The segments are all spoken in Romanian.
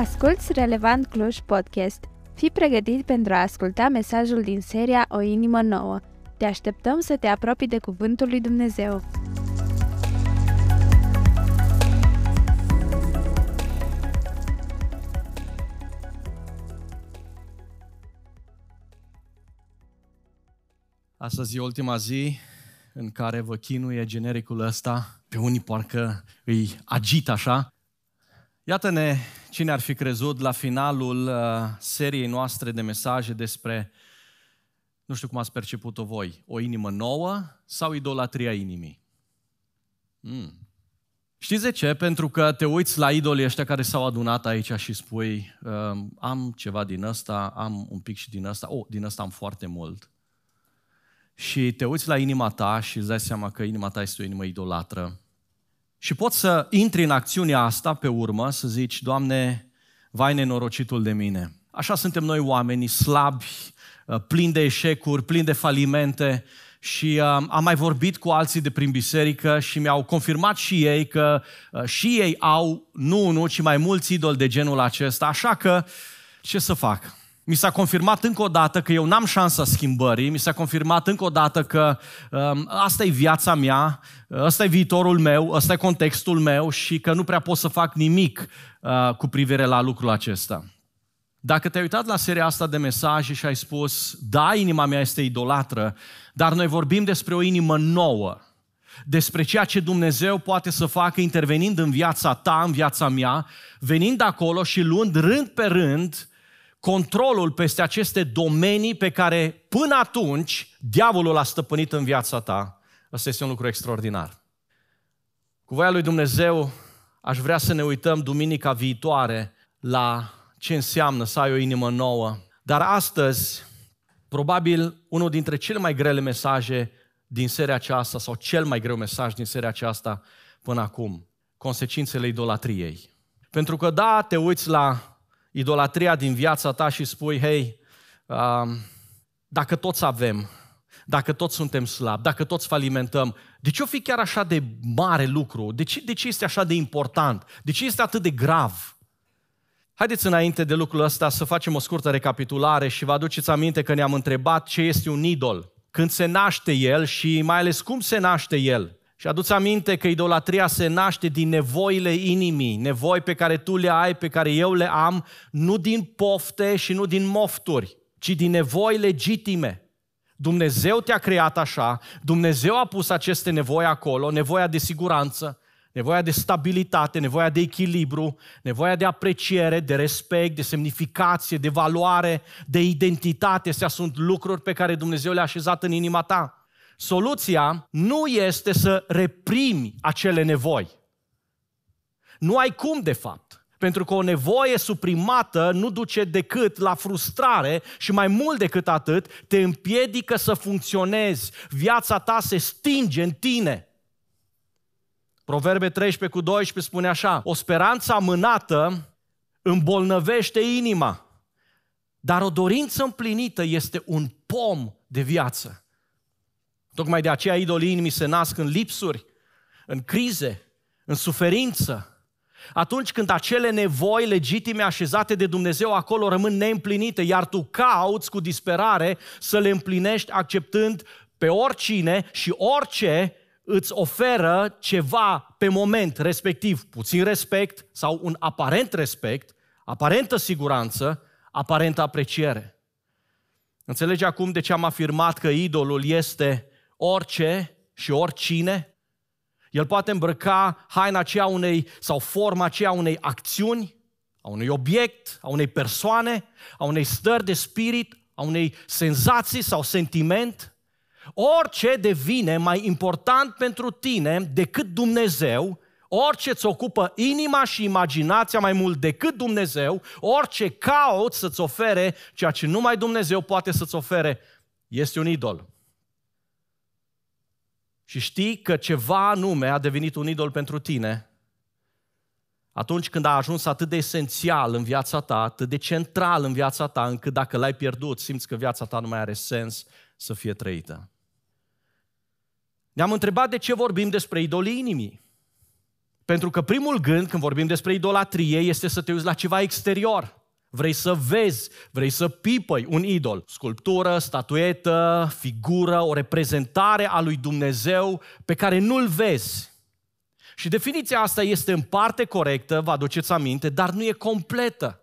Asculți Relevant Cluj Podcast. Fii pregătit pentru a asculta mesajul din seria O inimă nouă. Te așteptăm să te apropii de Cuvântul lui Dumnezeu. Astăzi e ultima zi în care vă chinuie genericul ăsta. Pe unii parcă îi agită așa. Iată-ne cine ar fi crezut la finalul uh, seriei noastre de mesaje despre, nu știu cum ați perceput-o voi, o inimă nouă sau idolatria inimii. Mm. Știți de ce? Pentru că te uiți la idolii ăștia care s-au adunat aici și spui uh, am ceva din ăsta, am un pic și din ăsta, oh, din ăsta am foarte mult și te uiți la inima ta și îți dai seama că inima ta este o inimă idolatră. Și poți să intri în acțiunea asta pe urmă, să zici, Doamne, vai nenorocitul de mine. Așa suntem noi oameni slabi, uh, plini de eșecuri, plini de falimente și uh, am mai vorbit cu alții de prin biserică și mi-au confirmat și ei că uh, și ei au nu unul, ci mai mulți idoli de genul acesta. Așa că ce să fac? Mi s-a confirmat încă o dată că eu n-am șansa schimbării, mi s-a confirmat încă o dată că um, asta e viața mea, asta e viitorul meu, asta e contextul meu și că nu prea pot să fac nimic uh, cu privire la lucrul acesta. Dacă te-ai uitat la seria asta de mesaje și ai spus, da, inima mea este idolatră, dar noi vorbim despre o inimă nouă, despre ceea ce Dumnezeu poate să facă intervenind în viața ta, în viața mea, venind acolo și luând rând pe rând controlul peste aceste domenii pe care până atunci diavolul a stăpânit în viața ta. Asta este un lucru extraordinar. Cu voia lui Dumnezeu aș vrea să ne uităm duminica viitoare la ce înseamnă să ai o inimă nouă. Dar astăzi, probabil unul dintre cele mai grele mesaje din seria aceasta, sau cel mai greu mesaj din seria aceasta până acum, consecințele idolatriei. Pentru că da, te uiți la idolatria din viața ta și spui, hei, uh, dacă toți avem, dacă toți suntem slabi, dacă toți falimentăm, de ce o fi chiar așa de mare lucru? De ce, de ce este așa de important? De ce este atât de grav? Haideți înainte de lucrul ăsta să facem o scurtă recapitulare și vă aduceți aminte că ne-am întrebat ce este un idol, când se naște el și mai ales cum se naște el. Și aduți aminte că idolatria se naște din nevoile inimii, nevoi pe care tu le ai, pe care eu le am, nu din pofte și nu din mofturi, ci din nevoi legitime. Dumnezeu te-a creat așa, Dumnezeu a pus aceste nevoi acolo, nevoia de siguranță, nevoia de stabilitate, nevoia de echilibru, nevoia de apreciere, de respect, de semnificație, de valoare, de identitate. Astea sunt lucruri pe care Dumnezeu le-a așezat în inima ta. Soluția nu este să reprimi acele nevoi. Nu ai cum, de fapt. Pentru că o nevoie suprimată nu duce decât la frustrare și mai mult decât atât, te împiedică să funcționezi. Viața ta se stinge în tine. Proverbe 13 cu 12 spune așa, o speranță amânată îmbolnăvește inima, dar o dorință împlinită este un pom de viață. Tocmai de aceea idolii inimii se nasc în lipsuri, în crize, în suferință. Atunci când acele nevoi legitime așezate de Dumnezeu acolo rămân neîmplinite, iar tu cauți cu disperare să le împlinești acceptând pe oricine și orice îți oferă ceva pe moment respectiv, puțin respect sau un aparent respect, aparentă siguranță, aparentă apreciere. Înțelegi acum de ce am afirmat că idolul este orice și oricine. El poate îmbrăca haina aceea unei, sau forma aceea unei acțiuni, a unui obiect, a unei persoane, a unei stări de spirit, a unei senzații sau sentiment. Orice devine mai important pentru tine decât Dumnezeu, orice îți ocupă inima și imaginația mai mult decât Dumnezeu, orice cauți să-ți ofere ceea ce numai Dumnezeu poate să-ți ofere, este un idol și știi că ceva anume a devenit un idol pentru tine, atunci când a ajuns atât de esențial în viața ta, atât de central în viața ta, încât dacă l-ai pierdut, simți că viața ta nu mai are sens să fie trăită. Ne-am întrebat de ce vorbim despre idolii inimii. Pentru că primul gând, când vorbim despre idolatrie, este să te uiți la ceva exterior. Vrei să vezi, vrei să pipăi un idol. Sculptură, statuetă, figură, o reprezentare a lui Dumnezeu pe care nu-l vezi. Și definiția asta este în parte corectă, vă aduceți aminte, dar nu e completă.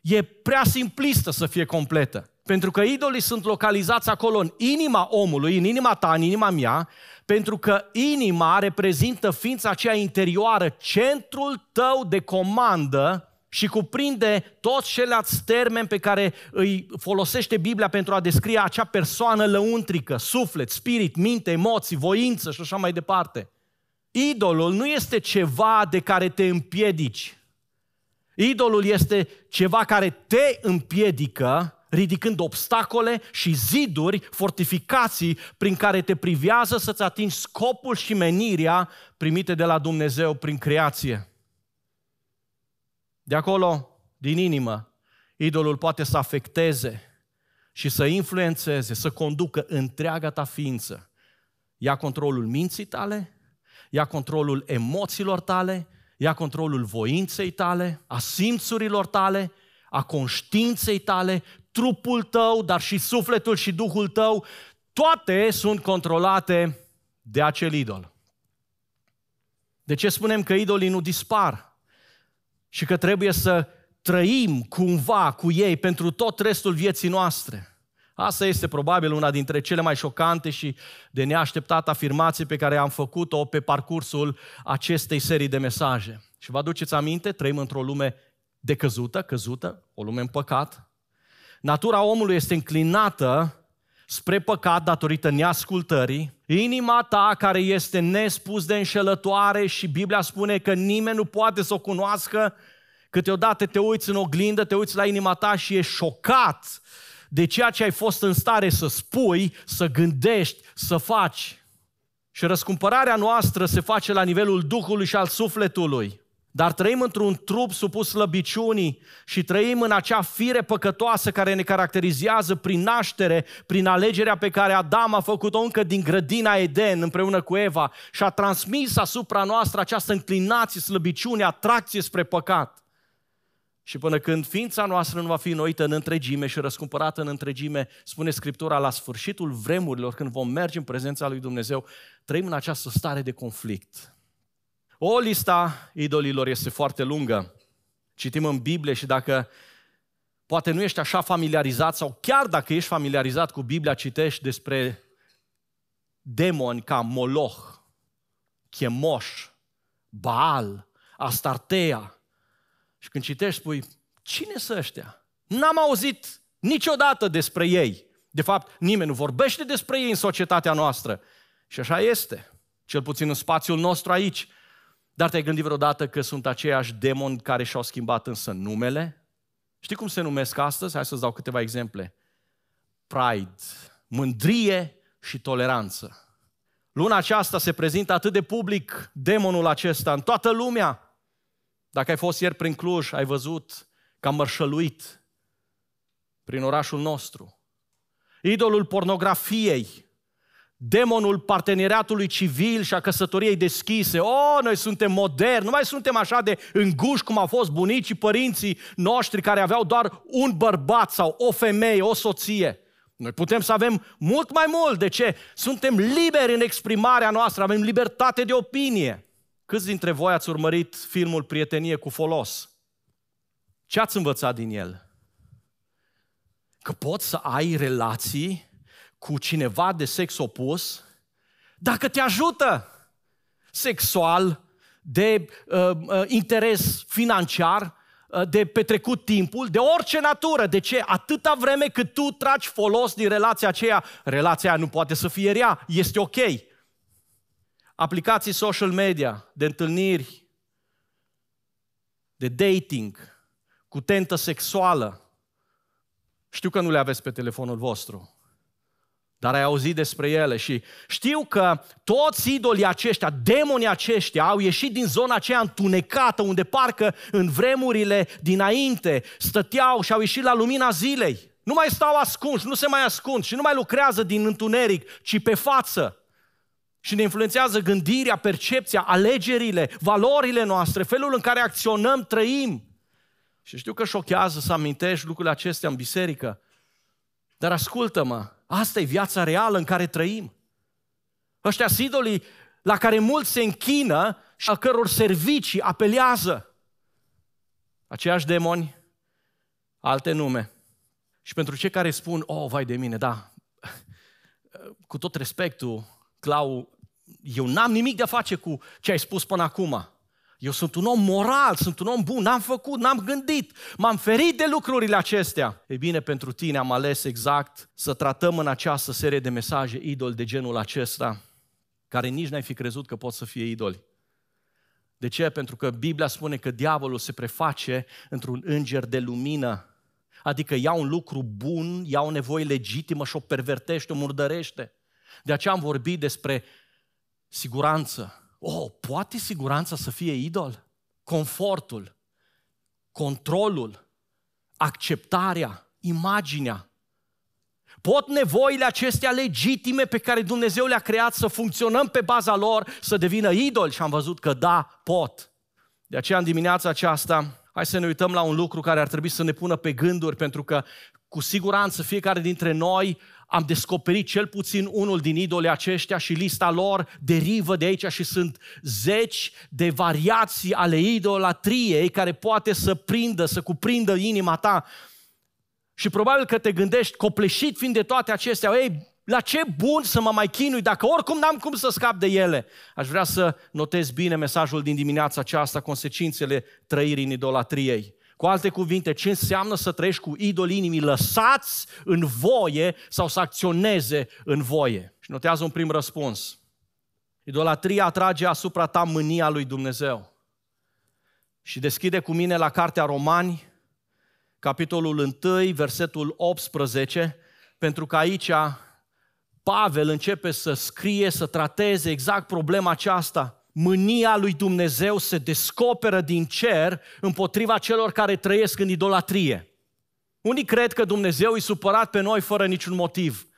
E prea simplistă să fie completă. Pentru că idolii sunt localizați acolo în inima omului, în inima ta, în inima mea, pentru că inima reprezintă ființa aceea interioară, centrul tău de comandă și cuprinde toți ceilalți termeni pe care îi folosește Biblia pentru a descrie acea persoană lăuntrică, suflet, spirit, minte, emoții, voință și așa mai departe. Idolul nu este ceva de care te împiedici. Idolul este ceva care te împiedică ridicând obstacole și ziduri, fortificații prin care te privează să-ți atingi scopul și menirea primite de la Dumnezeu prin creație. De acolo, din inimă, idolul poate să afecteze și să influențeze, să conducă întreaga ta ființă. Ia controlul minții tale, ia controlul emoțiilor tale, ia controlul voinței tale, a simțurilor tale, a conștiinței tale, trupul tău, dar și sufletul și duhul tău, toate sunt controlate de acel idol. De ce spunem că idolii nu dispar? Și că trebuie să trăim cumva cu ei pentru tot restul vieții noastre. Asta este probabil una dintre cele mai șocante și de neașteptat afirmații pe care am făcut-o pe parcursul acestei serii de mesaje. Și vă aduceți aminte, trăim într-o lume decăzută, căzută, o lume în păcat, Natura omului este înclinată spre păcat datorită neascultării. Inima ta care este nespus de înșelătoare și Biblia spune că nimeni nu poate să o cunoască, câteodată te uiți în oglindă, te uiți la inima ta și ești șocat de ceea ce ai fost în stare să spui, să gândești, să faci. Și răscumpărarea noastră se face la nivelul Duhului și al sufletului. Dar trăim într-un trup supus slăbiciunii și trăim în acea fire păcătoasă care ne caracterizează prin naștere, prin alegerea pe care Adam a făcut-o încă din grădina Eden împreună cu Eva și a transmis asupra noastră această înclinație, slăbiciune, atracție spre păcat. Și până când ființa noastră nu va fi noită în întregime și răscumpărată în întregime, spune Scriptura, la sfârșitul vremurilor, când vom merge în prezența lui Dumnezeu, trăim în această stare de conflict o lista idolilor este foarte lungă. Citim în Biblie și dacă poate nu ești așa familiarizat sau chiar dacă ești familiarizat cu Biblia, citești despre demoni ca Moloch, Chemoș, Baal, Astartea. Și când citești, spui, cine sunt ăștia? N-am auzit niciodată despre ei. De fapt, nimeni nu vorbește despre ei în societatea noastră. Și așa este, cel puțin în spațiul nostru aici. Dar te-ai gândit vreodată că sunt aceiași demoni care și-au schimbat însă numele? Știi cum se numesc astăzi? Hai să-ți dau câteva exemple. Pride, mândrie și toleranță. Luna aceasta se prezintă atât de public demonul acesta în toată lumea. Dacă ai fost ieri prin Cluj, ai văzut că am mărșăluit prin orașul nostru. Idolul pornografiei, demonul parteneriatului civil și a căsătoriei deschise. O, oh, noi suntem moderni, nu mai suntem așa de înguși cum au fost bunicii, părinții noștri care aveau doar un bărbat sau o femeie, o soție. Noi putem să avem mult mai mult. De ce? Suntem liberi în exprimarea noastră, avem libertate de opinie. Câți dintre voi ați urmărit filmul Prietenie cu folos? Ce ați învățat din el? Că poți să ai relații cu cineva de sex opus, dacă te ajută sexual, de uh, uh, interes financiar, uh, de petrecut timpul, de orice natură. De ce? Atâta vreme cât tu tragi folos din relația aceea, relația nu poate să fie rea, este ok. Aplicații social media, de întâlniri, de dating, cu tentă sexuală. Știu că nu le aveți pe telefonul vostru dar ai auzit despre ele și știu că toți idolii aceștia, demonii aceștia au ieșit din zona aceea întunecată unde parcă în vremurile dinainte stăteau și au ieșit la lumina zilei. Nu mai stau ascunși, nu se mai ascund și nu mai lucrează din întuneric, ci pe față. și ne influențează gândirea, percepția, alegerile, valorile noastre, felul în care acționăm, trăim. Și știu că șochează să amintești lucrurile acestea în biserică, dar ascultă-mă, asta e viața reală în care trăim. Ăștia idolii la care mulți se închină și a căror servicii apelează. Aceiași demoni, alte nume. Și pentru cei care spun, oh, vai de mine, da, cu tot respectul, Clau, eu n-am nimic de a face cu ce ai spus până acum. Eu sunt un om moral, sunt un om bun, n-am făcut, n-am gândit, m-am ferit de lucrurile acestea. E bine, pentru tine am ales exact să tratăm în această serie de mesaje idol de genul acesta, care nici n-ai fi crezut că pot să fie idoli. De ce? Pentru că Biblia spune că diavolul se preface într-un înger de lumină. Adică ia un lucru bun, ia o nevoie legitimă și o pervertește, o murdărește. De aceea am vorbit despre siguranță. Oh, poate siguranța să fie idol? Confortul, controlul, acceptarea, imaginea. Pot nevoile acestea legitime pe care Dumnezeu le-a creat să funcționăm pe baza lor, să devină idol? Și am văzut că da, pot. De aceea în dimineața aceasta, hai să ne uităm la un lucru care ar trebui să ne pună pe gânduri, pentru că cu siguranță fiecare dintre noi am descoperit cel puțin unul din idolii aceștia și lista lor derivă de aici și sunt zeci de variații ale idolatriei care poate să prindă, să cuprindă inima ta. Și probabil că te gândești, copleșit fiind de toate acestea, ei, la ce bun să mă mai chinui dacă oricum n-am cum să scap de ele. Aș vrea să notez bine mesajul din dimineața aceasta, consecințele trăirii în idolatriei. Cu alte cuvinte, ce înseamnă să trăiești cu idoli inimii lăsați în voie sau să acționeze în voie? Și notează un prim răspuns. Idolatria atrage asupra ta mânia lui Dumnezeu. Și deschide cu mine la Cartea Romani, capitolul 1, versetul 18, pentru că aici Pavel începe să scrie, să trateze exact problema aceasta mânia lui Dumnezeu se descoperă din cer împotriva celor care trăiesc în idolatrie. Unii cred că Dumnezeu e supărat pe noi fără niciun motiv.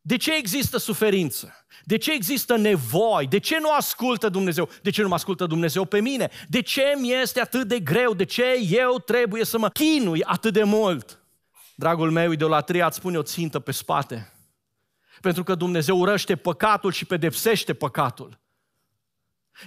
De ce există suferință? De ce există nevoi? De ce nu ascultă Dumnezeu? De ce nu mă ascultă Dumnezeu pe mine? De ce mi este atât de greu? De ce eu trebuie să mă chinui atât de mult? Dragul meu, idolatria îți pune o țintă pe spate. Pentru că Dumnezeu urăște păcatul și pedepsește păcatul.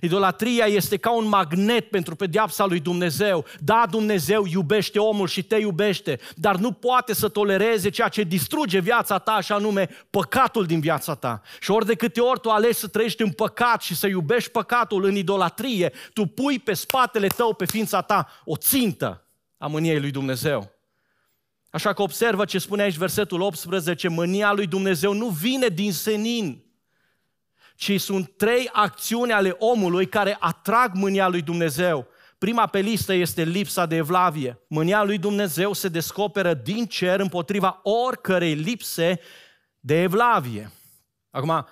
Idolatria este ca un magnet pentru pedeapsa lui Dumnezeu. Da, Dumnezeu iubește omul și te iubește, dar nu poate să tolereze ceea ce distruge viața ta, și anume păcatul din viața ta. Și ori de câte ori tu alegi să trăiești în păcat și să iubești păcatul în idolatrie, tu pui pe spatele tău, pe ființa ta, o țintă a mâniei lui Dumnezeu. Așa că observă ce spune aici versetul 18, mânia lui Dumnezeu nu vine din senin, ci sunt trei acțiuni ale omului care atrag mânia lui Dumnezeu. Prima pe listă este lipsa de evlavie. Mânia lui Dumnezeu se descoperă din cer împotriva oricărei lipse de evlavie. Acum,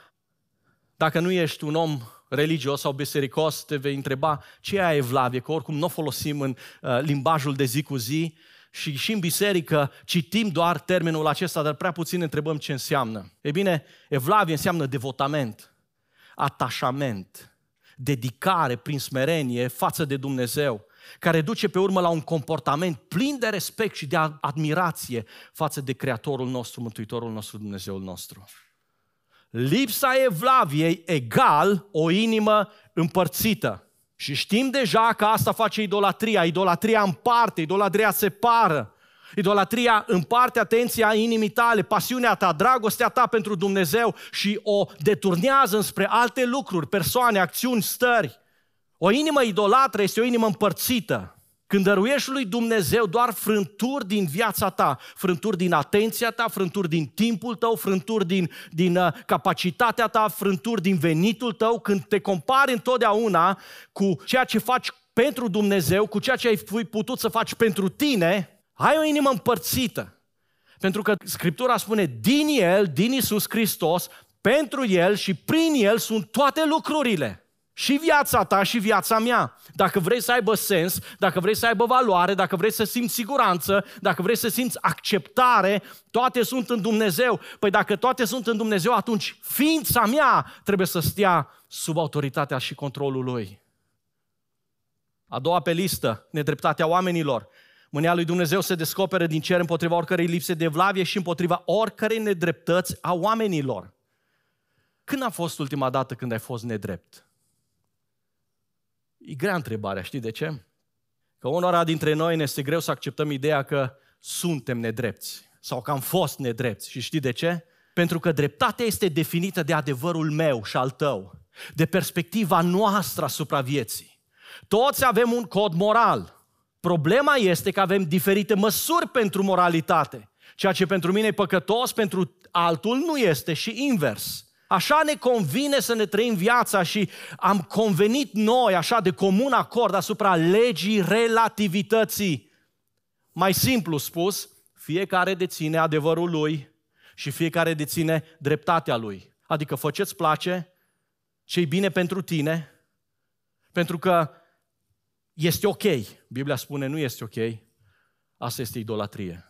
dacă nu ești un om religios sau bisericos, te vei întreba ce e evlavie, că oricum nu o folosim în uh, limbajul de zi cu zi și și în biserică citim doar termenul acesta, dar prea puțin întrebăm ce înseamnă. E bine, evlavie înseamnă devotament atașament, dedicare prin smerenie față de Dumnezeu, care duce pe urmă la un comportament plin de respect și de admirație față de Creatorul nostru, Mântuitorul nostru, Dumnezeul nostru. Lipsa evlaviei egal o inimă împărțită. Și știm deja că asta face idolatria. Idolatria împarte, idolatria separă. Idolatria împarte atenția inimii tale, pasiunea ta, dragostea ta pentru Dumnezeu și o deturnează înspre alte lucruri, persoane, acțiuni, stări. O inimă idolatră este o inimă împărțită. Când dăruiești lui Dumnezeu doar frânturi din viața ta, frânturi din atenția ta, frânturi din timpul tău, frânturi din, din uh, capacitatea ta, frânturi din venitul tău, când te compari întotdeauna cu ceea ce faci pentru Dumnezeu, cu ceea ce ai putut să faci pentru tine, ai o inimă împărțită. Pentru că Scriptura spune, din El, din Isus Hristos, pentru El și prin El sunt toate lucrurile. și viața ta și viața mea. Dacă vrei să aibă sens, dacă vrei să aibă valoare, dacă vrei să simți siguranță, dacă vrei să simți acceptare, toate sunt în Dumnezeu. Păi dacă toate sunt în Dumnezeu, atunci ființa mea trebuie să stea sub autoritatea și controlul Lui. A doua pe listă, nedreptatea oamenilor. Mânia lui Dumnezeu se descoperă din cer împotriva oricărei lipse de vlavie și împotriva oricărei nedreptăți a oamenilor. Când a fost ultima dată când ai fost nedrept? E grea întrebarea, știi de ce? Că unora dintre noi ne este greu să acceptăm ideea că suntem nedrepți sau că am fost nedrepți. Și știi de ce? Pentru că dreptatea este definită de adevărul meu și al tău, de perspectiva noastră asupra vieții. Toți avem un cod moral. Problema este că avem diferite măsuri pentru moralitate. Ceea ce pentru mine e păcătos, pentru altul nu este și invers. Așa ne convine să ne trăim viața și am convenit noi, așa de comun acord, asupra legii relativității. Mai simplu spus, fiecare deține adevărul lui și fiecare deține dreptatea lui. Adică fă ce-ți place, ce bine pentru tine, pentru că este ok. Biblia spune nu este ok. Asta este idolatrie.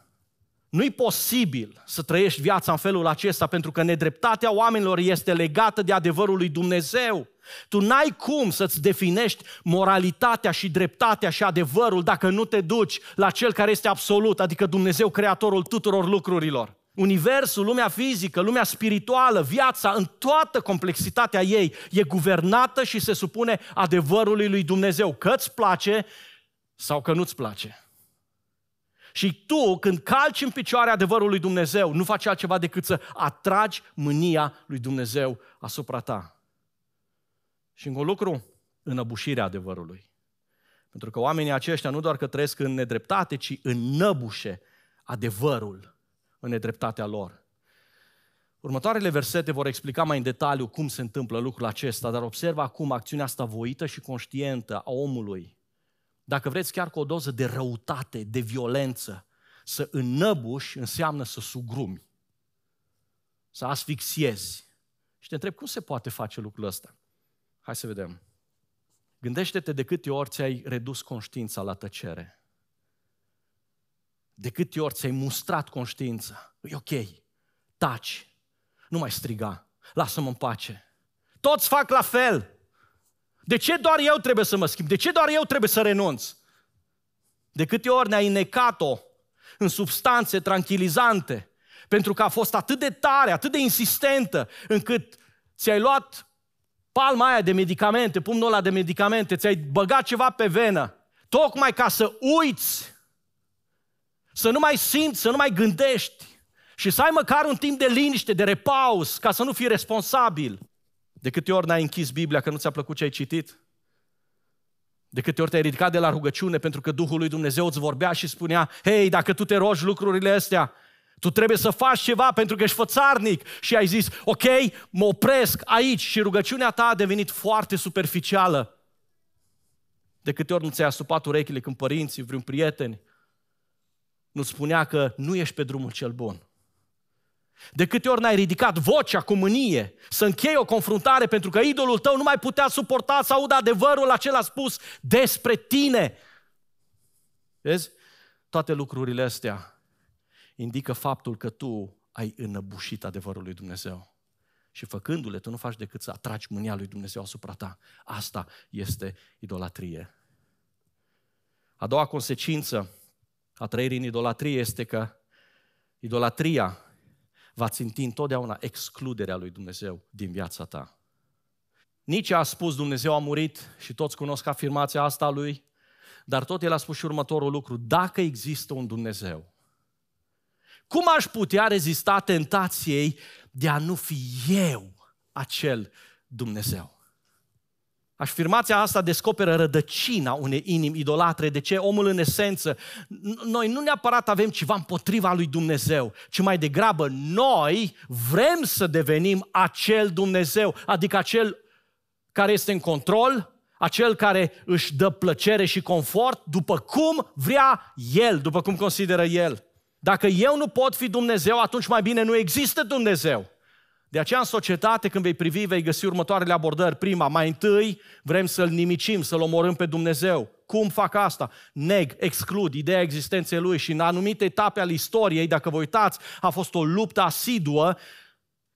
Nu-i posibil să trăiești viața în felul acesta pentru că nedreptatea oamenilor este legată de adevărul lui Dumnezeu. Tu n-ai cum să-ți definești moralitatea și dreptatea și adevărul dacă nu te duci la cel care este absolut, adică Dumnezeu creatorul tuturor lucrurilor. Universul, lumea fizică, lumea spirituală, viața, în toată complexitatea ei, e guvernată și se supune adevărului lui Dumnezeu, că îți place sau că nu-ți place. Și tu, când calci în picioare adevărul lui Dumnezeu, nu faci altceva decât să atragi mânia lui Dumnezeu asupra ta. Și încă un lucru, înăbușirea adevărului. Pentru că oamenii aceștia nu doar că trăiesc în nedreptate, ci înnăbușe adevărul în nedreptatea lor. Următoarele versete vor explica mai în detaliu cum se întâmplă lucrul acesta, dar observă acum acțiunea asta voită și conștientă a omului dacă vreți chiar cu o doză de răutate, de violență, să înnăbuși înseamnă să sugrumi, să asfixiezi. Și te întreb, cum se poate face lucrul ăsta? Hai să vedem. Gândește-te de câte ori ți-ai redus conștiința la tăcere. De câte ori ți-ai mustrat conștiința. E ok, taci, nu mai striga, lasă-mă în pace. Toți fac la fel. De ce doar eu trebuie să mă schimb? De ce doar eu trebuie să renunț? De câte ori ne-ai necat-o în substanțe tranquilizante, pentru că a fost atât de tare, atât de insistentă, încât ți-ai luat palma aia de medicamente, pumnul ăla de medicamente, ți-ai băgat ceva pe venă, tocmai ca să uiți, să nu mai simți, să nu mai gândești și să ai măcar un timp de liniște, de repaus, ca să nu fii responsabil. De câte ori n-ai închis Biblia că nu ți-a plăcut ce ai citit? De câte ori te-ai ridicat de la rugăciune pentru că Duhul lui Dumnezeu îți vorbea și spunea, hei, dacă tu te rogi lucrurile astea, tu trebuie să faci ceva pentru că ești fățarnic. Și ai zis, ok, mă opresc aici și rugăciunea ta a devenit foarte superficială. De câte ori nu ți-ai asupat urechile când părinții, vreun prieteni, nu spunea că nu ești pe drumul cel bun. De câte ori n-ai ridicat vocea cu mânie să închei o confruntare pentru că idolul tău nu mai putea suporta să audă adevărul acela spus despre tine. Vezi? Toate lucrurile astea indică faptul că tu ai înăbușit adevărul lui Dumnezeu. Și făcându-le, tu nu faci decât să atragi mânia lui Dumnezeu asupra ta. Asta este idolatrie. A doua consecință a trăirii în idolatrie este că idolatria va ținti întotdeauna excluderea lui Dumnezeu din viața ta. Nici a spus Dumnezeu a murit și toți cunosc afirmația asta a lui, dar tot el a spus și următorul lucru, dacă există un Dumnezeu, cum aș putea rezista tentației de a nu fi eu acel Dumnezeu? Afirmația asta descoperă rădăcina unei inimi idolatre. De ce? Omul în esență, noi nu neapărat avem ceva împotriva lui Dumnezeu, ci mai degrabă noi vrem să devenim acel Dumnezeu, adică acel care este în control, acel care își dă plăcere și confort după cum vrea El, după cum consideră El. Dacă eu nu pot fi Dumnezeu, atunci mai bine nu există Dumnezeu. De aceea în societate, când vei privi, vei găsi următoarele abordări. Prima, mai întâi vrem să-L nimicim, să-L omorâm pe Dumnezeu. Cum fac asta? Neg, exclud ideea existenței Lui și în anumite etape ale istoriei, dacă vă uitați, a fost o luptă asiduă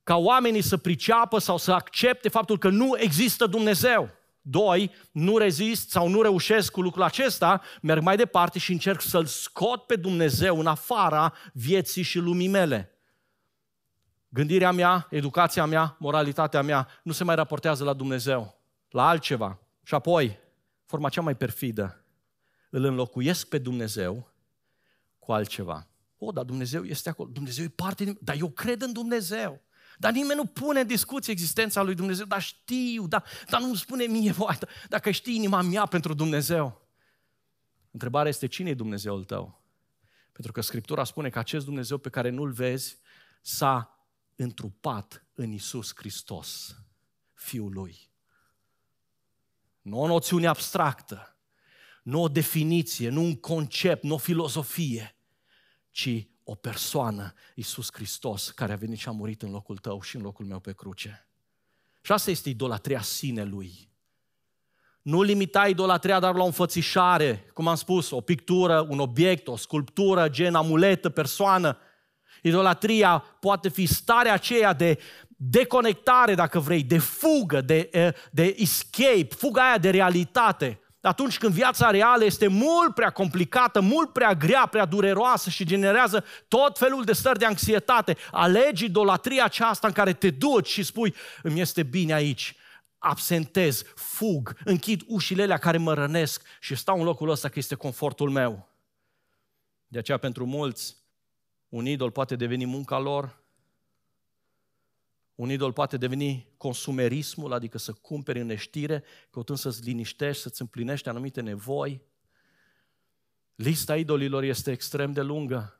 ca oamenii să priceapă sau să accepte faptul că nu există Dumnezeu. Doi, nu rezist sau nu reușesc cu lucrul acesta, merg mai departe și încerc să-L scot pe Dumnezeu în afara vieții și lumii mele. Gândirea mea, educația mea, moralitatea mea nu se mai raportează la Dumnezeu, la altceva. Și apoi, forma cea mai perfidă, îl înlocuiesc pe Dumnezeu cu altceva. O, dar Dumnezeu este acolo. Dumnezeu e parte din... Dar eu cred în Dumnezeu. Dar nimeni nu pune în discuție existența lui Dumnezeu. Dar știu, dar, dar nu-mi spune mie, voi, dacă știi inima mea pentru Dumnezeu. Întrebarea este, cine e Dumnezeul tău? Pentru că Scriptura spune că acest Dumnezeu pe care nu-L vezi s-a întrupat în Isus Hristos, Fiul Lui. Nu o noțiune abstractă, nu o definiție, nu un concept, nu o filozofie, ci o persoană, Isus Hristos, care a venit și a murit în locul tău și în locul meu pe cruce. Și asta este idolatria sinelui. Nu limita idolatria doar la o înfățișare, cum am spus, o pictură, un obiect, o sculptură, gen amuletă, persoană, Idolatria poate fi starea aceea de deconectare, dacă vrei, de fugă, de, de escape, fuga aia de realitate. Atunci când viața reală este mult prea complicată, mult prea grea, prea dureroasă și generează tot felul de stări de anxietate, alegi idolatria aceasta în care te duci și spui, îmi este bine aici, absentez, fug, închid ușile alea care mă rănesc și stau în locul ăsta că este confortul meu. De aceea pentru mulți, un idol poate deveni munca lor, un idol poate deveni consumerismul, adică să cumperi în neștire, căutând să-ți liniștești, să-ți împlinești anumite nevoi. Lista idolilor este extrem de lungă,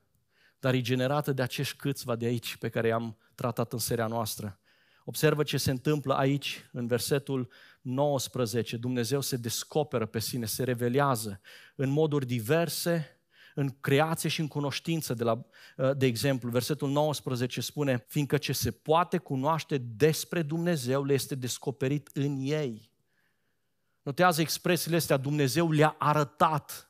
dar e generată de acești câțiva de aici pe care i-am tratat în seria noastră. Observă ce se întâmplă aici, în versetul 19. Dumnezeu se descoperă pe sine, se revelează în moduri diverse, în creație și în cunoștință. De, la, uh, de exemplu, versetul 19 spune, fiindcă ce se poate cunoaște despre Dumnezeu le este descoperit în ei. Notează expresiile astea, Dumnezeu le-a arătat.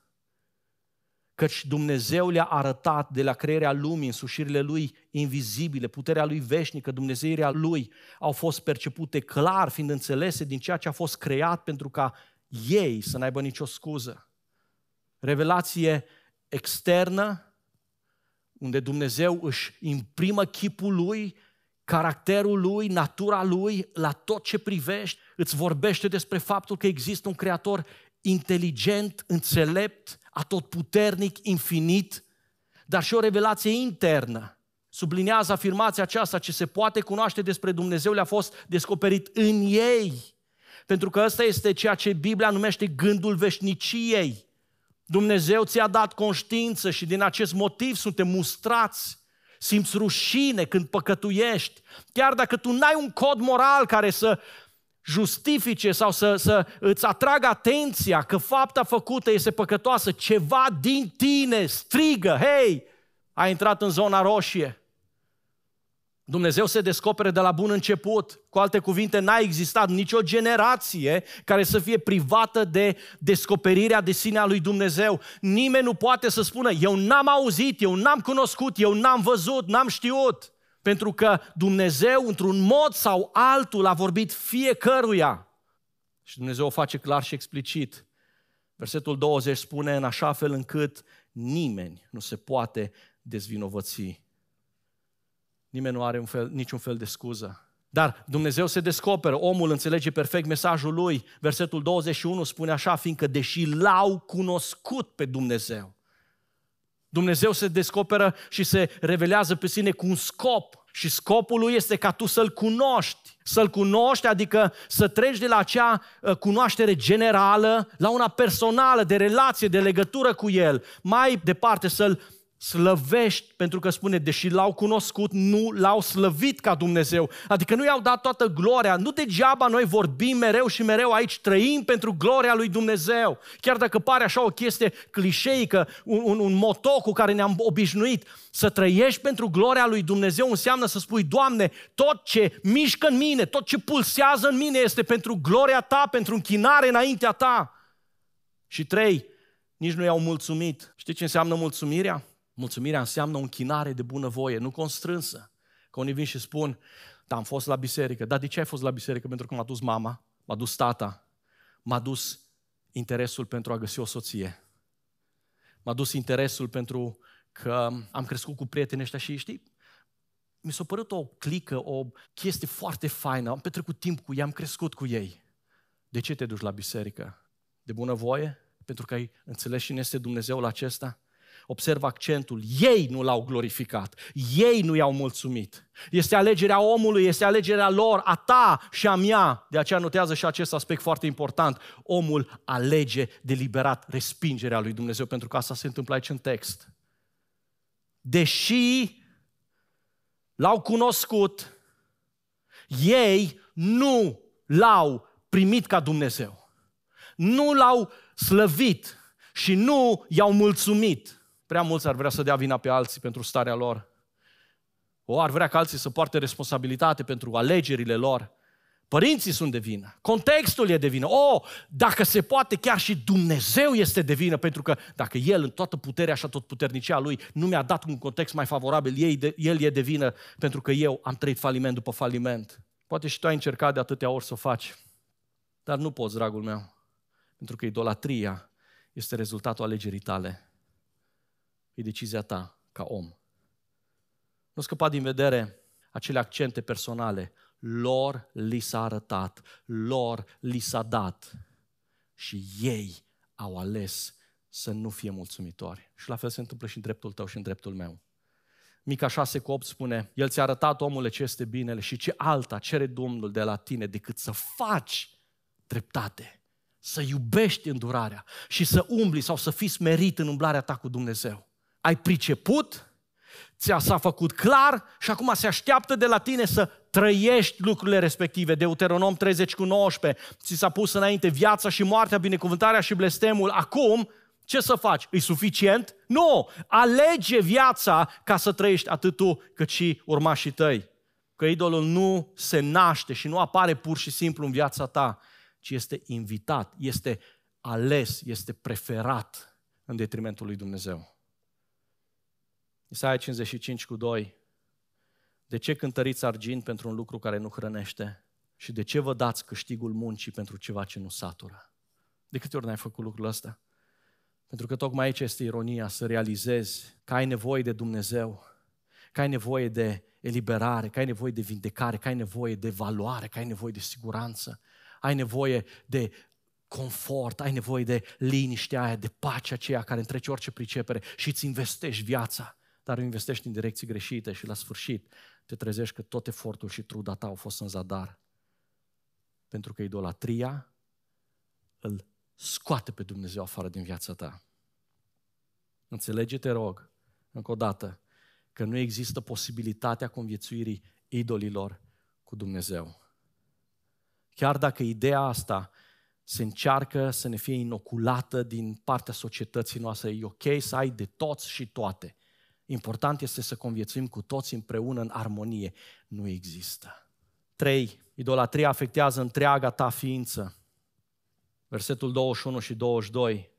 Căci Dumnezeu le-a arătat de la crearea lumii, însușirile Lui invizibile, puterea Lui veșnică, Dumnezeirea Lui au fost percepute clar, fiind înțelese din ceea ce a fost creat pentru ca ei să n-aibă nicio scuză. Revelație externă, unde Dumnezeu își imprimă chipul lui, caracterul lui, natura lui, la tot ce privești, îți vorbește despre faptul că există un creator inteligent, înțelept, atotputernic, infinit, dar și o revelație internă. Sublinează afirmația aceasta, ce se poate cunoaște despre Dumnezeu le-a fost descoperit în ei. Pentru că ăsta este ceea ce Biblia numește gândul veșniciei. Dumnezeu ți-a dat conștiință și din acest motiv suntem mustrați. Simți rușine când păcătuiești. Chiar dacă tu n-ai un cod moral care să justifice sau să, să îți atragă atenția că fapta făcută este păcătoasă, ceva din tine strigă, hei, ai intrat în zona roșie. Dumnezeu se descopere de la bun început. Cu alte cuvinte, n-a existat nicio generație care să fie privată de descoperirea de sine a lui Dumnezeu. Nimeni nu poate să spună, eu n-am auzit, eu n-am cunoscut, eu n-am văzut, n-am știut. Pentru că Dumnezeu, într-un mod sau altul, a vorbit fiecăruia. Și Dumnezeu o face clar și explicit. Versetul 20 spune în așa fel încât nimeni nu se poate dezvinovăți Nimeni nu are un fel, niciun fel de scuză. Dar Dumnezeu se descoperă, omul înțelege perfect mesajul lui. Versetul 21 spune așa, fiindcă deși l-au cunoscut pe Dumnezeu, Dumnezeu se descoperă și se revelează pe sine cu un scop. Și scopul lui este ca tu să-L cunoști. Să-L cunoști, adică să treci de la acea uh, cunoaștere generală la una personală, de relație, de legătură cu El. Mai departe, să-L slăvești, pentru că spune, deși l-au cunoscut, nu l-au slăvit ca Dumnezeu. Adică nu i-au dat toată gloria. Nu degeaba noi vorbim mereu și mereu aici, trăim pentru gloria lui Dumnezeu. Chiar dacă pare așa o chestie clișeică, un, un, un moto cu care ne-am obișnuit, să trăiești pentru gloria lui Dumnezeu înseamnă să spui, Doamne, tot ce mișcă în mine, tot ce pulsează în mine este pentru gloria Ta, pentru închinare înaintea Ta. Și trei, nici nu i-au mulțumit. Știi ce înseamnă mulțumirea? Mulțumirea înseamnă o închinare de bunăvoie, nu constrânsă. Că unii vin și spun, da, am fost la biserică. Dar de ce ai fost la biserică? Pentru că m-a dus mama, m-a dus tata, m-a dus interesul pentru a găsi o soție. M-a dus interesul pentru că am crescut cu prietenii ăștia și știi, mi s-a părut o clică, o chestie foarte faină, am petrecut timp cu ei, am crescut cu ei. De ce te duci la biserică? De bunăvoie? Pentru că ai înțeles cine este Dumnezeul acesta? Observ accentul. Ei nu l-au glorificat. Ei nu i-au mulțumit. Este alegerea omului, este alegerea lor, a ta și a mea. De aceea notează și acest aspect foarte important. Omul alege deliberat respingerea lui Dumnezeu, pentru că asta se întâmplă aici în text. Deși l-au cunoscut, ei nu l-au primit ca Dumnezeu. Nu l-au slăvit și nu i-au mulțumit. Prea mulți ar vrea să dea vina pe alții pentru starea lor. O ar vrea ca alții să poarte responsabilitate pentru alegerile lor. Părinții sunt de vină. Contextul e de vină. O, dacă se poate, chiar și Dumnezeu este de vină, pentru că dacă El, în toată puterea și tot puternicia Lui, nu mi-a dat un context mai favorabil, El e de vină pentru că eu am trăit faliment după faliment. Poate și tu ai încercat de atâtea ori să o faci, dar nu poți, dragul meu, pentru că idolatria este rezultatul alegerii tale e decizia ta ca om. Nu scăpa din vedere acele accente personale. Lor li s-a arătat, lor li s-a dat și ei au ales să nu fie mulțumitori. Și la fel se întâmplă și în dreptul tău și în dreptul meu. Mica 6 cu 8 spune, El ți-a arătat, omule, ce este binele și ce alta cere Domnul de la tine decât să faci dreptate, să iubești îndurarea și să umbli sau să fii smerit în umblarea ta cu Dumnezeu ai priceput, ți-a s-a făcut clar și acum se așteaptă de la tine să trăiești lucrurile respective. Deuteronom 30 cu 19, ți s-a pus înainte viața și moartea, binecuvântarea și blestemul. Acum, ce să faci? E suficient? Nu! Alege viața ca să trăiești atât tu cât și urmașii tăi. Că idolul nu se naște și nu apare pur și simplu în viața ta, ci este invitat, este ales, este preferat în detrimentul lui Dumnezeu. Isaia 55 cu 2. De ce cântăriți argint pentru un lucru care nu hrănește? Și de ce vă dați câștigul muncii pentru ceva ce nu satură? De câte ori n-ai făcut lucrul ăsta? Pentru că tocmai aici este ironia, să realizezi că ai nevoie de Dumnezeu, că ai nevoie de eliberare, că ai nevoie de vindecare, că ai nevoie de valoare, că ai nevoie de siguranță, ai nevoie de confort, ai nevoie de liniștea aia, de pacea aceea care întrece orice pricepere și îți investești viața dar o investești în direcții greșite și la sfârșit te trezești că tot efortul și truda ta au fost în zadar. Pentru că idolatria îl scoate pe Dumnezeu afară din viața ta. Înțelege, te rog, încă o dată, că nu există posibilitatea conviețuirii idolilor cu Dumnezeu. Chiar dacă ideea asta se încearcă să ne fie inoculată din partea societății noastre, e ok să ai de toți și toate. Important este să conviețuim cu toți împreună în armonie. Nu există. 3. Idolatria afectează întreaga ta ființă. Versetul 21 și 22.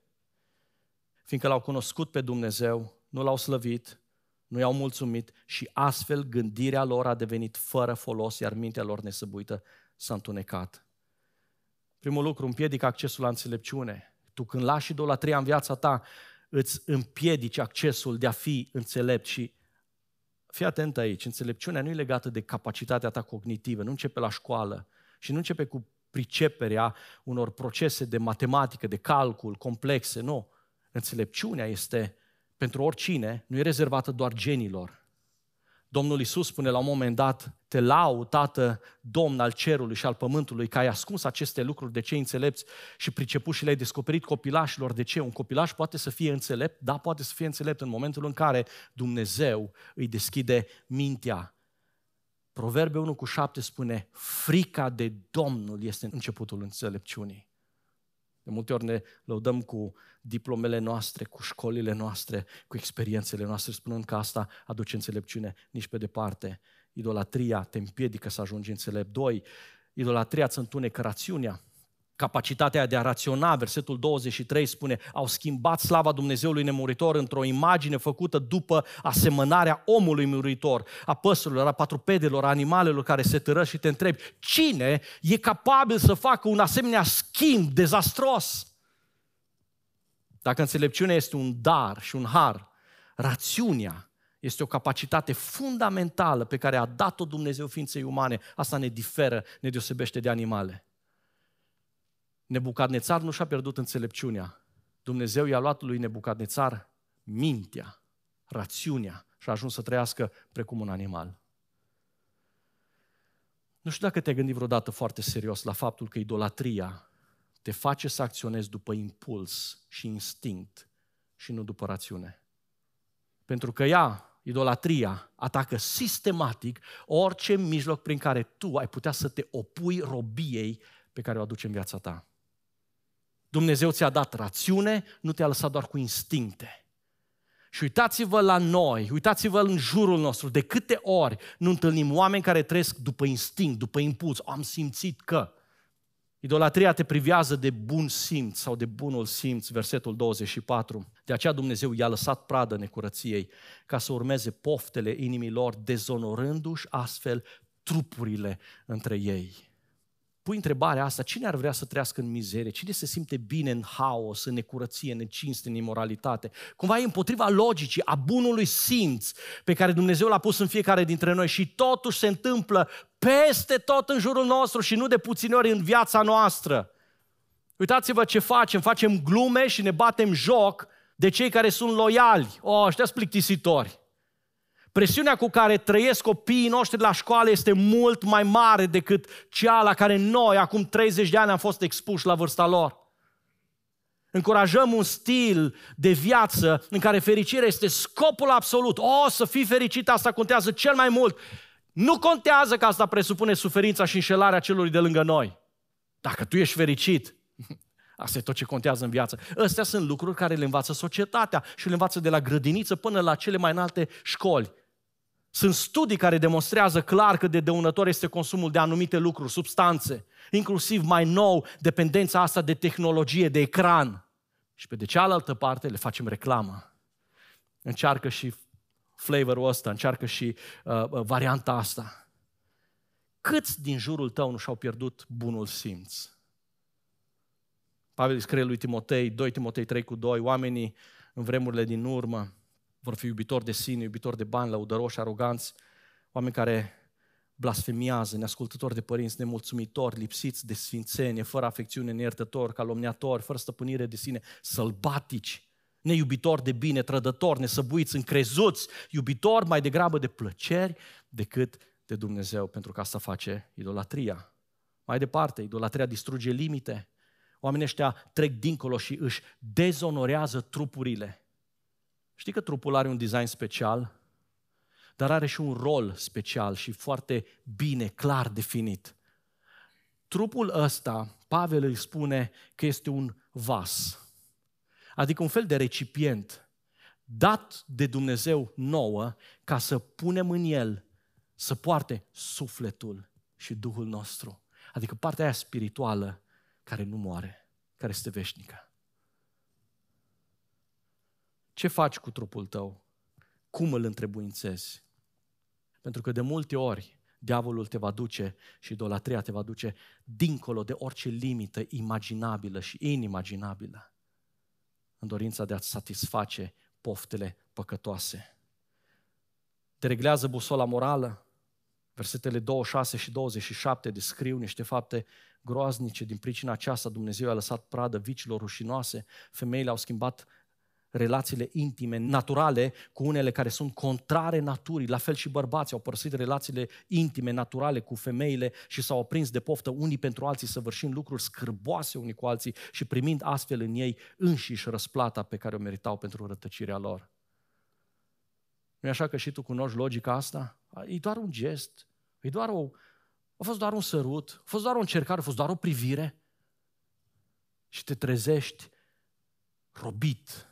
Fiindcă l-au cunoscut pe Dumnezeu, nu l-au slăvit, nu i-au mulțumit și astfel gândirea lor a devenit fără folos, iar mintea lor nesăbuită s-a întunecat. Primul lucru, împiedică accesul la înțelepciune. Tu când lași idolatria în viața ta, îți împiedici accesul de a fi înțelept și fii atent aici, înțelepciunea nu e legată de capacitatea ta cognitivă, nu începe la școală și nu începe cu priceperea unor procese de matematică, de calcul complexe, nu. Înțelepciunea este pentru oricine, nu e rezervată doar genilor, Domnul Iisus spune la un moment dat, te lau, Tată, Domn al cerului și al pământului, că ai ascuns aceste lucruri de cei înțelepți și pricepuși și le-ai descoperit copilașilor. De ce? Un copilaș poate să fie înțelept? Da, poate să fie înțelept în momentul în care Dumnezeu îi deschide mintea. Proverbe 1 cu 7 spune, frica de Domnul este începutul înțelepciunii. De multe ori ne lăudăm cu diplomele noastre, cu școlile noastre, cu experiențele noastre, spunând că asta aduce înțelepciune nici pe departe. Idolatria te împiedică să ajungi înțelept. Doi, idolatria îți întunecă rațiunea capacitatea de a raționa, versetul 23 spune, au schimbat slava Dumnezeului nemuritor într-o imagine făcută după asemănarea omului muritor, a păsărilor, a patrupedelor, a animalelor care se târă și te întrebi, cine e capabil să facă un asemenea schimb dezastros? Dacă înțelepciunea este un dar și un har, rațiunea este o capacitate fundamentală pe care a dat-o Dumnezeu ființei umane. Asta ne diferă, ne deosebește de animale. Nebucadnețar nu și-a pierdut înțelepciunea. Dumnezeu i-a luat lui Nebucadnețar mintea, rațiunea și a ajuns să trăiască precum un animal. Nu știu dacă te-ai gândit vreodată foarte serios la faptul că idolatria te face să acționezi după impuls și instinct și nu după rațiune. Pentru că ea, idolatria, atacă sistematic orice mijloc prin care tu ai putea să te opui robiei pe care o aduce în viața ta. Dumnezeu ți-a dat rațiune, nu te-a lăsat doar cu instincte. Și uitați-vă la noi, uitați-vă în jurul nostru, de câte ori nu întâlnim oameni care trăiesc după instinct, după impuls. Am simțit că. Idolatria te privează de bun simț sau de bunul simț, versetul 24. De aceea Dumnezeu i-a lăsat pradă necurăției ca să urmeze poftele inimilor, dezonorându-și astfel trupurile între ei pui întrebarea asta, cine ar vrea să trăiască în mizerie? Cine se simte bine în haos, în necurăție, în necinste, în imoralitate? Cumva e împotriva logicii, a bunului simț pe care Dumnezeu l-a pus în fiecare dintre noi și totuși se întâmplă peste tot în jurul nostru și nu de puține ori în viața noastră. Uitați-vă ce facem, facem glume și ne batem joc de cei care sunt loiali. O, oh, ăștia sunt plictisitori. Presiunea cu care trăiesc copiii noștri la școală este mult mai mare decât cea la care noi, acum 30 de ani, am fost expuși la vârsta lor. Încurajăm un stil de viață în care fericirea este scopul absolut. O, să fii fericit, asta contează cel mai mult. Nu contează că asta presupune suferința și înșelarea celor de lângă noi. Dacă tu ești fericit, Asta e tot ce contează în viață. Astea sunt lucruri care le învață societatea și le învață de la grădiniță până la cele mai înalte școli. Sunt studii care demonstrează clar că de dăunător este consumul de anumite lucruri, substanțe, inclusiv mai nou dependența asta de tehnologie, de ecran. Și pe de cealaltă parte le facem reclamă. Încearcă și flavorul ăsta, încearcă și uh, uh, varianta asta. Câți din jurul tău nu și-au pierdut bunul simț? Pavel scrie lui Timotei, 2 Timotei 3 cu 2, oamenii în vremurile din urmă vor fi iubitori de sine, iubitori de bani, lăudăroși, aroganți, oameni care blasfemiază, neascultători de părinți, nemulțumitori, lipsiți de sfințenie, fără afecțiune, neiertători, calomniatori, fără stăpânire de sine, sălbatici, neiubitori de bine, trădători, nesăbuiți, încrezuți, iubitori mai degrabă de plăceri decât de Dumnezeu, pentru că asta face idolatria. Mai departe, idolatria distruge limite. Oamenii ăștia trec dincolo și își dezonorează trupurile. Știi că trupul are un design special, dar are și un rol special și foarte bine, clar definit. Trupul ăsta, Pavel îi spune că este un vas, adică un fel de recipient dat de Dumnezeu nouă ca să punem în el, să poarte sufletul și Duhul nostru. Adică partea aia spirituală care nu moare, care este veșnică. Ce faci cu trupul tău? Cum îl întrebuințezi? Pentru că de multe ori diavolul te va duce și idolatria te va duce dincolo de orice limită imaginabilă și inimaginabilă în dorința de a-ți satisface poftele păcătoase. Te reglează busola morală. Versetele 26 și 27 descriu niște fapte groaznice. Din pricina aceasta Dumnezeu a lăsat pradă vicilor rușinoase. Femeile au schimbat relațiile intime, naturale, cu unele care sunt contrare naturii. La fel și bărbații au părăsit relațiile intime, naturale cu femeile și s-au oprins de poftă unii pentru alții, săvârșind lucruri scârboase unii cu alții și primind astfel în ei înșiși răsplata pe care o meritau pentru rătăcirea lor. Nu e așa că și tu cunoști logica asta? E doar un gest, e doar o, a fost doar un sărut, a fost doar o încercare, a fost doar o privire și te trezești robit.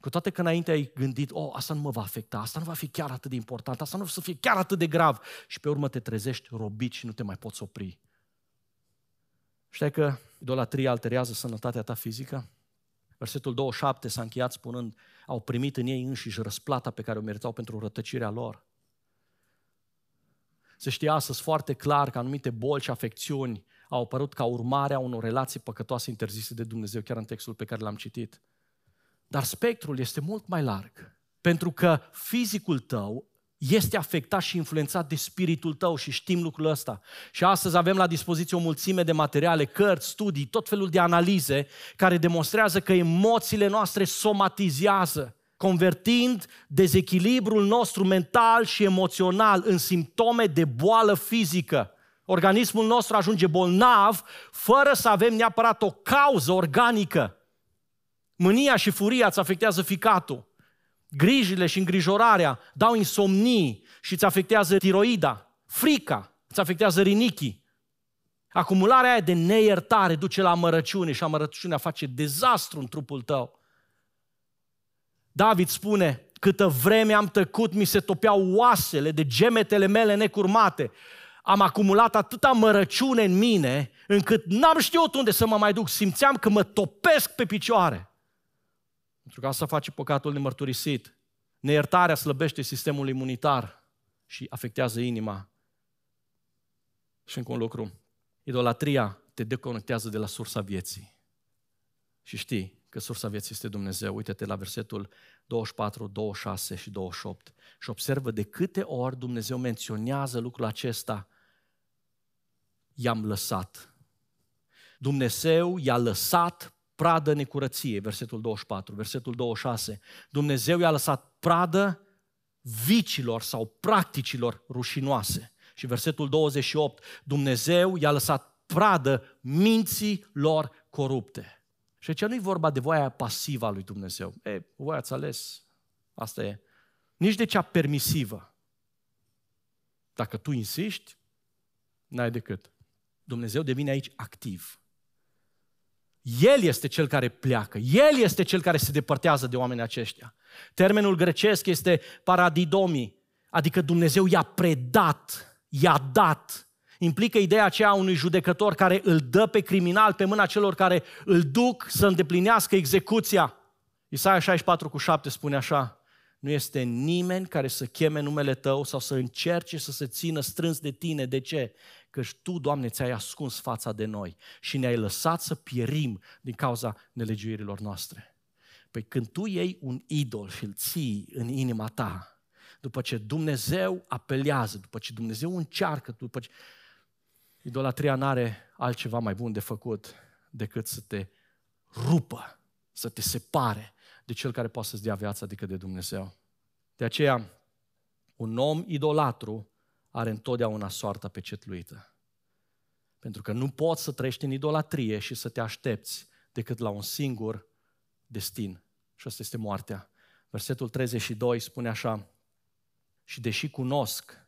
Cu toate că înainte ai gândit, oh, asta nu mă va afecta, asta nu va fi chiar atât de important, asta nu o să fie chiar atât de grav. Și pe urmă te trezești robit și nu te mai poți opri. Știi că idolatria alterează sănătatea ta fizică? Versetul 27 s-a încheiat spunând, au primit în ei înșiși răsplata pe care o meritau pentru rătăcirea lor. Se știa astăzi foarte clar că anumite bolți și afecțiuni au apărut ca urmare a unor relații păcătoase interzise de Dumnezeu, chiar în textul pe care l-am citit. Dar spectrul este mult mai larg, pentru că fizicul tău este afectat și influențat de spiritul tău și știm lucrul ăsta. Și astăzi avem la dispoziție o mulțime de materiale, cărți, studii, tot felul de analize care demonstrează că emoțiile noastre somatizează, convertind dezechilibrul nostru mental și emoțional în simptome de boală fizică. Organismul nostru ajunge bolnav fără să avem neapărat o cauză organică. Mânia și furia îți afectează ficatul. Grijile și îngrijorarea dau insomnii și îți afectează tiroida. Frica îți afectează rinichii. Acumularea aia de neiertare duce la amărăciune și amărăciunea face dezastru în trupul tău. David spune, câtă vreme am tăcut, mi se topeau oasele de gemetele mele necurmate. Am acumulat atâta mărăciune în mine, încât n-am știut unde să mă mai duc. Simțeam că mă topesc pe picioare. Pentru că asta face păcatul nemărturisit. Neiertarea slăbește sistemul imunitar și afectează inima. Și încă un lucru. Idolatria te deconectează de la sursa vieții. Și știi că sursa vieții este Dumnezeu. Uite-te la versetul 24, 26 și 28 și observă de câte ori Dumnezeu menționează lucrul acesta. I-am lăsat. Dumnezeu i-a lăsat pradă necurăție, versetul 24, versetul 26. Dumnezeu i-a lăsat pradă vicilor sau practicilor rușinoase. Și versetul 28, Dumnezeu i-a lăsat pradă minții lor corupte. Și aici nu e vorba de voia pasivă a lui Dumnezeu. E, voi ați ales, asta e. Nici de cea permisivă. Dacă tu insisti, n-ai decât. Dumnezeu devine aici activ. El este cel care pleacă, El este cel care se depărtează de oamenii aceștia. Termenul grecesc este paradidomi, adică Dumnezeu i-a predat, i-a dat. Implică ideea aceea a unui judecător care îl dă pe criminal pe mâna celor care îl duc să îndeplinească execuția. Isaia 64 cu 7 spune așa, nu este nimeni care să cheme numele tău sau să încerce să se țină strâns de tine. De ce? Căci Tu, Doamne, ți-ai ascuns fața de noi și ne-ai lăsat să pierim din cauza nelegiuirilor noastre. Păi când Tu iei un idol și îl ții în inima ta, după ce Dumnezeu apelează, după ce Dumnezeu încearcă, după ce... Idolatria n-are altceva mai bun de făcut decât să te rupă, să te separe de cel care poate să-ți dea viața, adică de Dumnezeu. De aceea, un om idolatru are întotdeauna soarta pecetluită. Pentru că nu poți să trăiești în idolatrie și să te aștepți decât la un singur destin. Și asta este moartea. Versetul 32 spune așa, și deși cunosc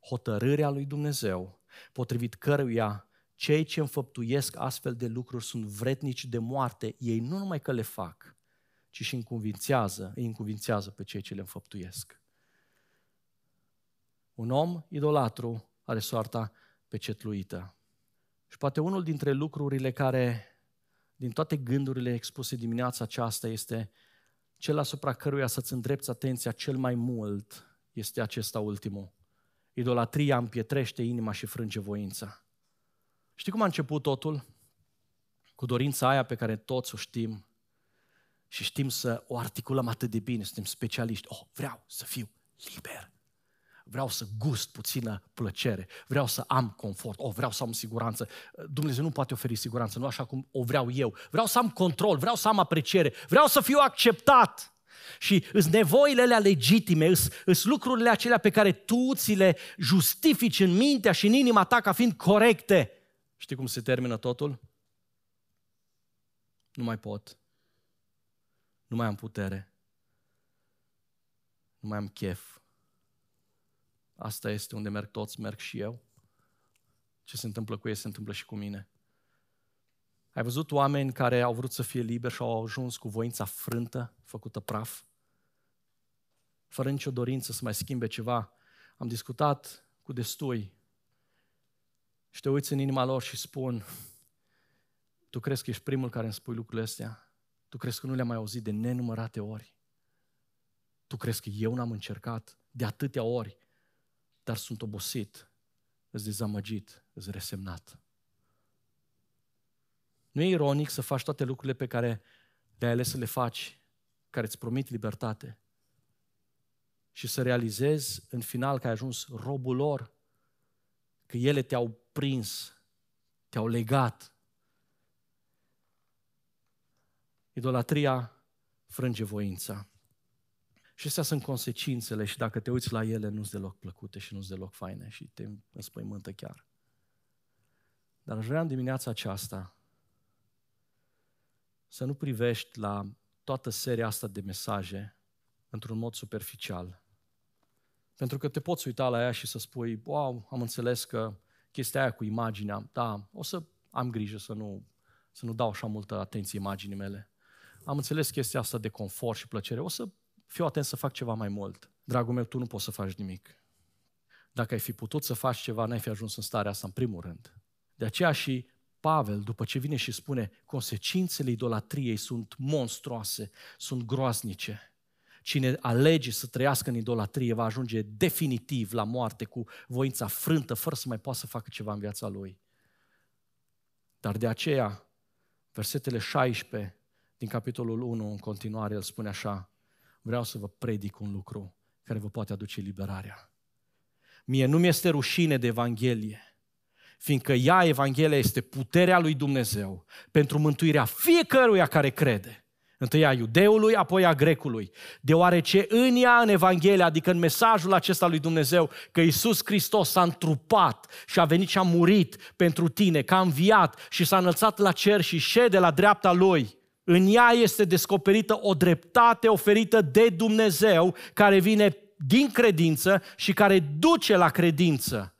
hotărârea lui Dumnezeu, potrivit căruia cei ce înfăptuiesc astfel de lucruri sunt vretnici de moarte, ei nu numai că le fac, ci și încuvințează, îi încuvințează pe cei ce le înfăptuiesc. Un om idolatru are soarta pecetluită. Și poate unul dintre lucrurile care, din toate gândurile expuse dimineața aceasta, este cel asupra căruia să-ți îndrepți atenția cel mai mult, este acesta ultimul. Idolatria împietrește inima și frânge voința. Știi cum a început totul? Cu dorința aia pe care toți o știm și știm să o articulăm atât de bine, suntem specialiști. Oh, vreau să fiu liber vreau să gust puțină plăcere, vreau să am confort, o, vreau să am siguranță. Dumnezeu nu poate oferi siguranță, nu așa cum o vreau eu. Vreau să am control, vreau să am apreciere, vreau să fiu acceptat. Și îs nevoile alea legitime, îs, îs lucrurile acelea pe care tu ți le justifici în mintea și în inima ta ca fiind corecte. Știi cum se termină totul? Nu mai pot. Nu mai am putere. Nu mai am chef. Asta este unde merg toți, merg și eu. Ce se întâmplă cu ei, se întâmplă și cu mine. Ai văzut oameni care au vrut să fie liberi și au ajuns cu voința frântă, făcută praf? Fără nicio dorință să mai schimbe ceva. Am discutat cu destui și te uiți în inima lor și spun, tu crezi că ești primul care îmi spui lucrurile astea? Tu crezi că nu le-am mai auzit de nenumărate ori? Tu crezi că eu n-am încercat de atâtea ori, dar sunt obosit, îți dezamăgit, îți resemnat. Nu e ironic să faci toate lucrurile pe care le-ai ales să le faci, care îți promit libertate, și să realizezi în final că ai ajuns robul lor, că ele te-au prins, te-au legat. Idolatria frânge voința. Și astea sunt consecințele și dacă te uiți la ele, nu-s deloc plăcute și nu-s deloc faine și te înspăimântă chiar. Dar aș vrea în dimineața aceasta să nu privești la toată seria asta de mesaje într-un mod superficial. Pentru că te poți uita la ea și să spui, wow, am înțeles că chestia aia cu imaginea, da, o să am grijă să nu, să nu dau așa multă atenție imaginii mele. Am înțeles chestia asta de confort și plăcere, o să fiu atent să fac ceva mai mult. Dragul meu, tu nu poți să faci nimic. Dacă ai fi putut să faci ceva, n-ai fi ajuns în starea asta în primul rând. De aceea și Pavel, după ce vine și spune, consecințele idolatriei sunt monstruoase, sunt groaznice. Cine alege să trăiască în idolatrie va ajunge definitiv la moarte cu voința frântă, fără să mai poată să facă ceva în viața lui. Dar de aceea, versetele 16 din capitolul 1 în continuare, el spune așa, vreau să vă predic un lucru care vă poate aduce liberarea. Mie nu mi-este rușine de Evanghelie, fiindcă ea, Evanghelia, este puterea lui Dumnezeu pentru mântuirea fiecăruia care crede. Întâi a iudeului, apoi a grecului. Deoarece în ea, în Evanghelie, adică în mesajul acesta lui Dumnezeu, că Iisus Hristos s-a întrupat și a venit și a murit pentru tine, că a înviat și s-a înălțat la cer și șede la dreapta Lui, în ea este descoperită o dreptate oferită de Dumnezeu care vine din credință și care duce la credință.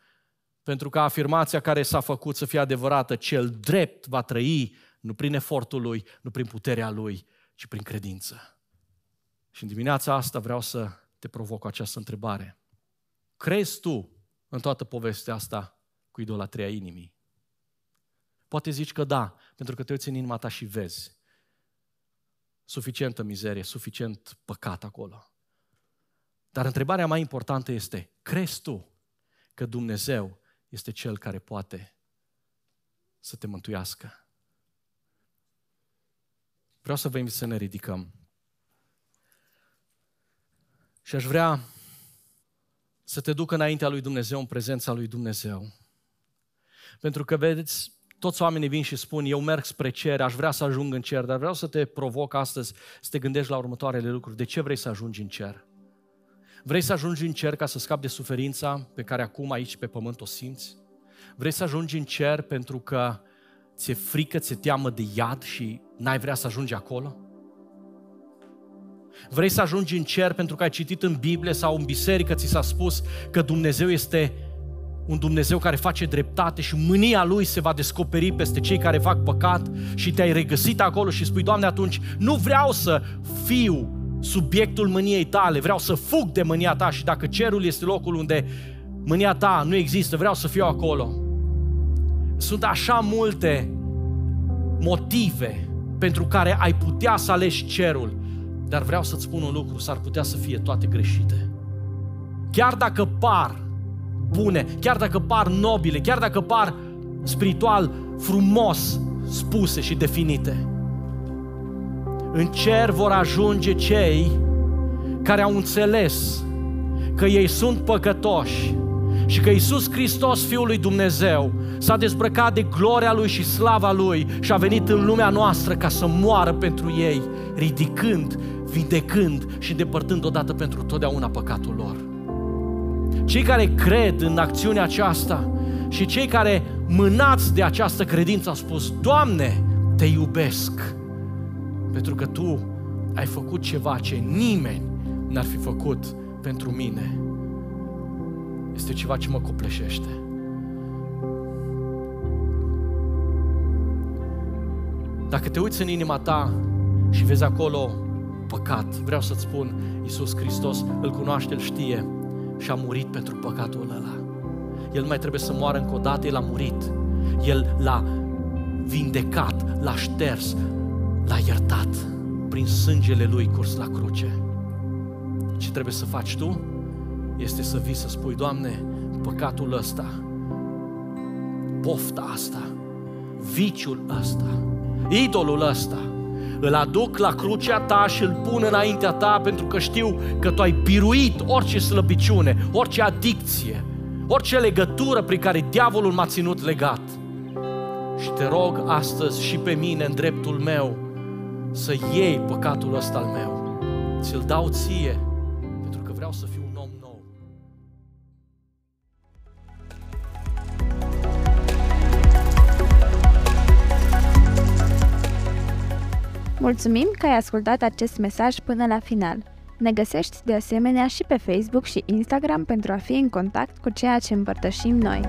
Pentru că afirmația care s-a făcut să fie adevărată, cel drept va trăi nu prin efortul lui, nu prin puterea lui, ci prin credință. Și în dimineața asta vreau să te provoc cu această întrebare. Crezi tu în toată povestea asta cu idolatria inimii? Poate zici că da, pentru că te uiți în inima ta și vezi suficientă mizerie, suficient păcat acolo. Dar întrebarea mai importantă este, crezi tu că Dumnezeu este Cel care poate să te mântuiască? Vreau să vă invit să ne ridicăm. Și aș vrea să te duc înaintea lui Dumnezeu, în prezența lui Dumnezeu. Pentru că, vedeți, toți oamenii vin și spun, eu merg spre cer, aș vrea să ajung în cer, dar vreau să te provoc astăzi să te gândești la următoarele lucruri. De ce vrei să ajungi în cer? Vrei să ajungi în cer ca să scapi de suferința pe care acum aici pe pământ o simți? Vrei să ajungi în cer pentru că ți-e frică, ți-e teamă de iad și n-ai vrea să ajungi acolo? Vrei să ajungi în cer pentru că ai citit în Biblie sau în biserică ți s-a spus că Dumnezeu este un Dumnezeu care face dreptate și mânia Lui se va descoperi peste cei care fac păcat și te-ai regăsit acolo și spui, Doamne, atunci nu vreau să fiu subiectul mâniei tale, vreau să fug de mânia ta și dacă cerul este locul unde mânia ta nu există, vreau să fiu acolo. Sunt așa multe motive pentru care ai putea să alegi cerul, dar vreau să-ți spun un lucru, s-ar putea să fie toate greșite. Chiar dacă par bune, chiar dacă par nobile, chiar dacă par spiritual frumos spuse și definite, în cer vor ajunge cei care au înțeles că ei sunt păcătoși și că Isus Hristos, Fiul lui Dumnezeu, s-a dezbrăcat de gloria Lui și slava Lui și a venit în lumea noastră ca să moară pentru ei, ridicând vindecând și depărtând odată pentru totdeauna păcatul lor. Cei care cred în acțiunea aceasta și cei care mânați de această credință au spus, Doamne, te iubesc, pentru că Tu ai făcut ceva ce nimeni n-ar fi făcut pentru mine. Este ceva ce mă copleșește. Dacă te uiți în inima ta și vezi acolo păcat, vreau să-ți spun, Iisus Hristos îl cunoaște, îl știe și a murit pentru păcatul ăla. El nu mai trebuie să moară încă o dată, El a murit. El l-a vindecat, l-a șters, l-a iertat prin sângele Lui curs la cruce. Ce trebuie să faci tu? Este să vii să spui, Doamne, păcatul ăsta, pofta asta, viciul ăsta, idolul ăsta, îl aduc la crucea ta și îl pun înaintea ta pentru că știu că tu ai biruit orice slăbiciune, orice adicție, orice legătură prin care diavolul m-a ținut legat. Și te rog astăzi și pe mine în dreptul meu să iei păcatul ăsta al meu. Ți-l dau ție Mulțumim că ai ascultat acest mesaj până la final. Ne găsești de asemenea și pe Facebook și Instagram pentru a fi în contact cu ceea ce împărtășim noi.